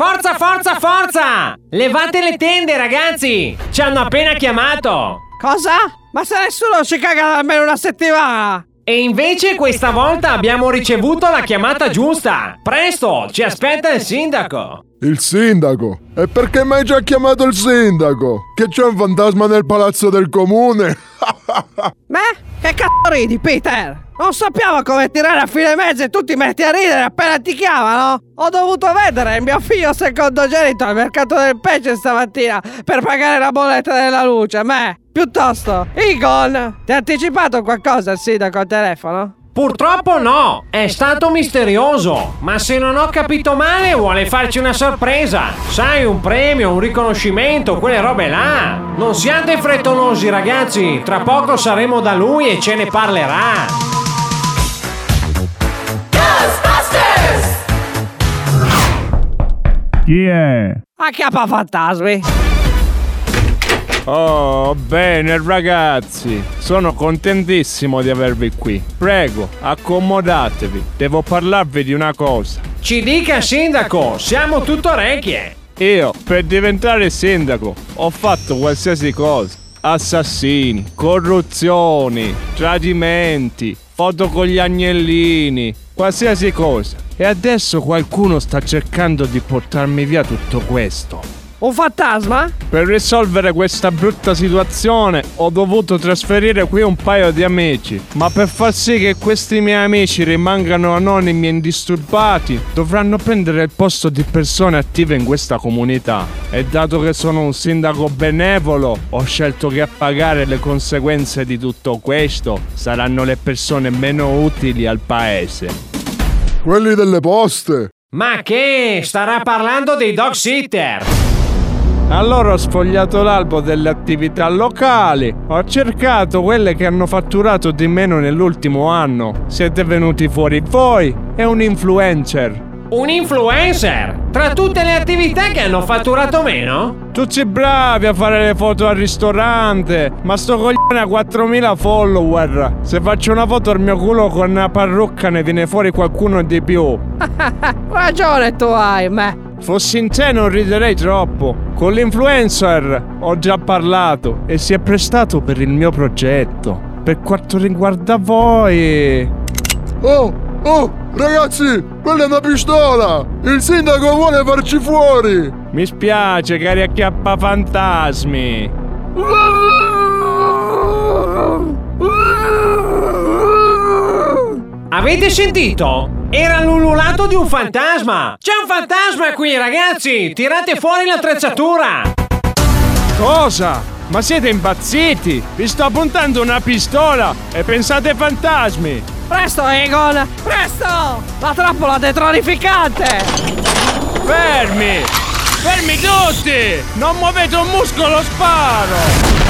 Forza, forza, forza! Levate le tende, ragazzi! Ci hanno appena chiamato! Cosa? Ma se nessuno ci caga da almeno una settimana! E invece questa volta abbiamo ricevuto la chiamata giusta! Presto, ci aspetta il sindaco! Il sindaco? E perché mai già chiamato il sindaco? Che c'è un fantasma nel palazzo del comune? Beh, che cazzo ridi, Peter? Non sappiamo come tirare a fine mezzo e tu ti metti a ridere appena ti chiamano? Ho dovuto vedere mio figlio secondogenito al mercato del pesce stamattina per pagare la bolletta della luce. Me, piuttosto, Egon, ti ha anticipato qualcosa il sindaco al telefono? Purtroppo no, è stato misterioso, ma se non ho capito male vuole farci una sorpresa. Sai, un premio, un riconoscimento, quelle robe là. Non siate frettolosi ragazzi, tra poco saremo da lui e ce ne parlerà. Chi è? Acchiappa fantasmi! Oh, bene ragazzi, sono contentissimo di avervi qui. Prego, accomodatevi, devo parlarvi di una cosa. Ci dica sindaco, siamo tutto orecchie. Io, per diventare sindaco, ho fatto qualsiasi cosa. Assassini, corruzioni, tradimenti, foto con gli agnellini, qualsiasi cosa. E adesso qualcuno sta cercando di portarmi via tutto questo. Un fantasma? Per risolvere questa brutta situazione ho dovuto trasferire qui un paio di amici, ma per far sì che questi miei amici rimangano anonimi e indisturbati, dovranno prendere il posto di persone attive in questa comunità. E dato che sono un sindaco benevolo, ho scelto che a pagare le conseguenze di tutto questo saranno le persone meno utili al paese. Quelli delle poste! Ma che? Starà parlando dei dog sitter! Allora ho sfogliato l'albo delle attività locali, ho cercato quelle che hanno fatturato di meno nell'ultimo anno. Siete venuti fuori voi e un influencer. Un influencer? Tra tutte le attività che hanno fatturato meno? Tutti bravi a fare le foto al ristorante, ma sto coglione ha 4000 follower. Se faccio una foto al mio culo con una parrucca ne viene fuori qualcuno di più. Ragione tu hai, me. Fossi in te non riderei troppo. Con l'influencer ho già parlato e si è prestato per il mio progetto. Per quanto riguarda voi... Oh, oh, ragazzi, quella è una pistola! Il sindaco vuole farci fuori! Mi spiace, cari acchiappafantasmi. Avete sentito? Era l'ululato di un fantasma! C'è un fantasma qui, ragazzi! Tirate fuori l'attrezzatura! Cosa? Ma siete impazziti? Vi sto puntando una pistola e pensate ai fantasmi! Presto, Egon! Presto! La trappola detronificante! Fermi! Fermi tutti! Non muovete un muscolo, sparo!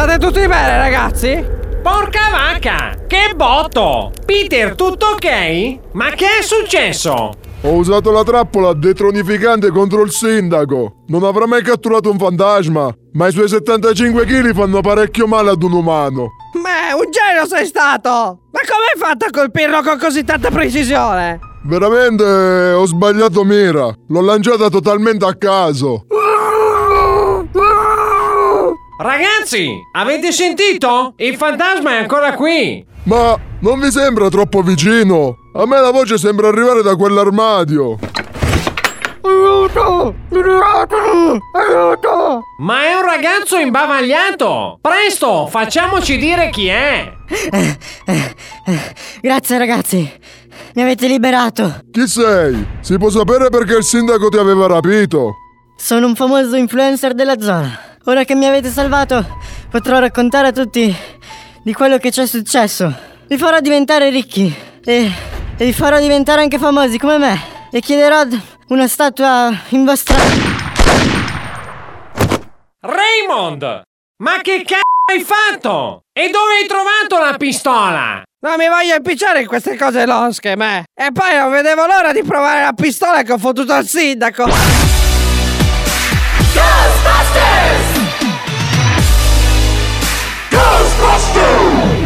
State tutti bene, ragazzi? Porca vacca! Che botto! Peter, tutto ok? Ma che è successo? Ho usato la trappola detronificante contro il sindaco. Non avrà mai catturato un fantasma, ma i suoi 75 kg fanno parecchio male ad un umano. Beh, un genio sei stato! Ma come hai fatto a colpirlo con così tanta precisione? Veramente ho sbagliato mira. L'ho lanciata totalmente a caso. Ragazzi, avete sentito? Il fantasma è ancora qui! Ma non vi sembra troppo vicino? A me la voce sembra arrivare da quell'armadio. Aiuto! Aiuto! Aiuto! Ma è un ragazzo imbavagliato! Presto, facciamoci dire chi è! Grazie ragazzi, mi avete liberato. Chi sei? Si può sapere perché il sindaco ti aveva rapito? Sono un famoso influencer della zona. Ora che mi avete salvato, potrò raccontare a tutti di quello che ci è successo. Vi farò diventare ricchi e, e vi farò diventare anche famosi come me. E chiederò una statua in vostra... Raymond! Ma che c***o hai fatto? E dove hai trovato la pistola? Non mi voglio impicciare in queste cose losche, me. E poi non vedevo l'ora di provare la pistola che ho fottuto al sindaco. Ghostbusters! Ghostbusters!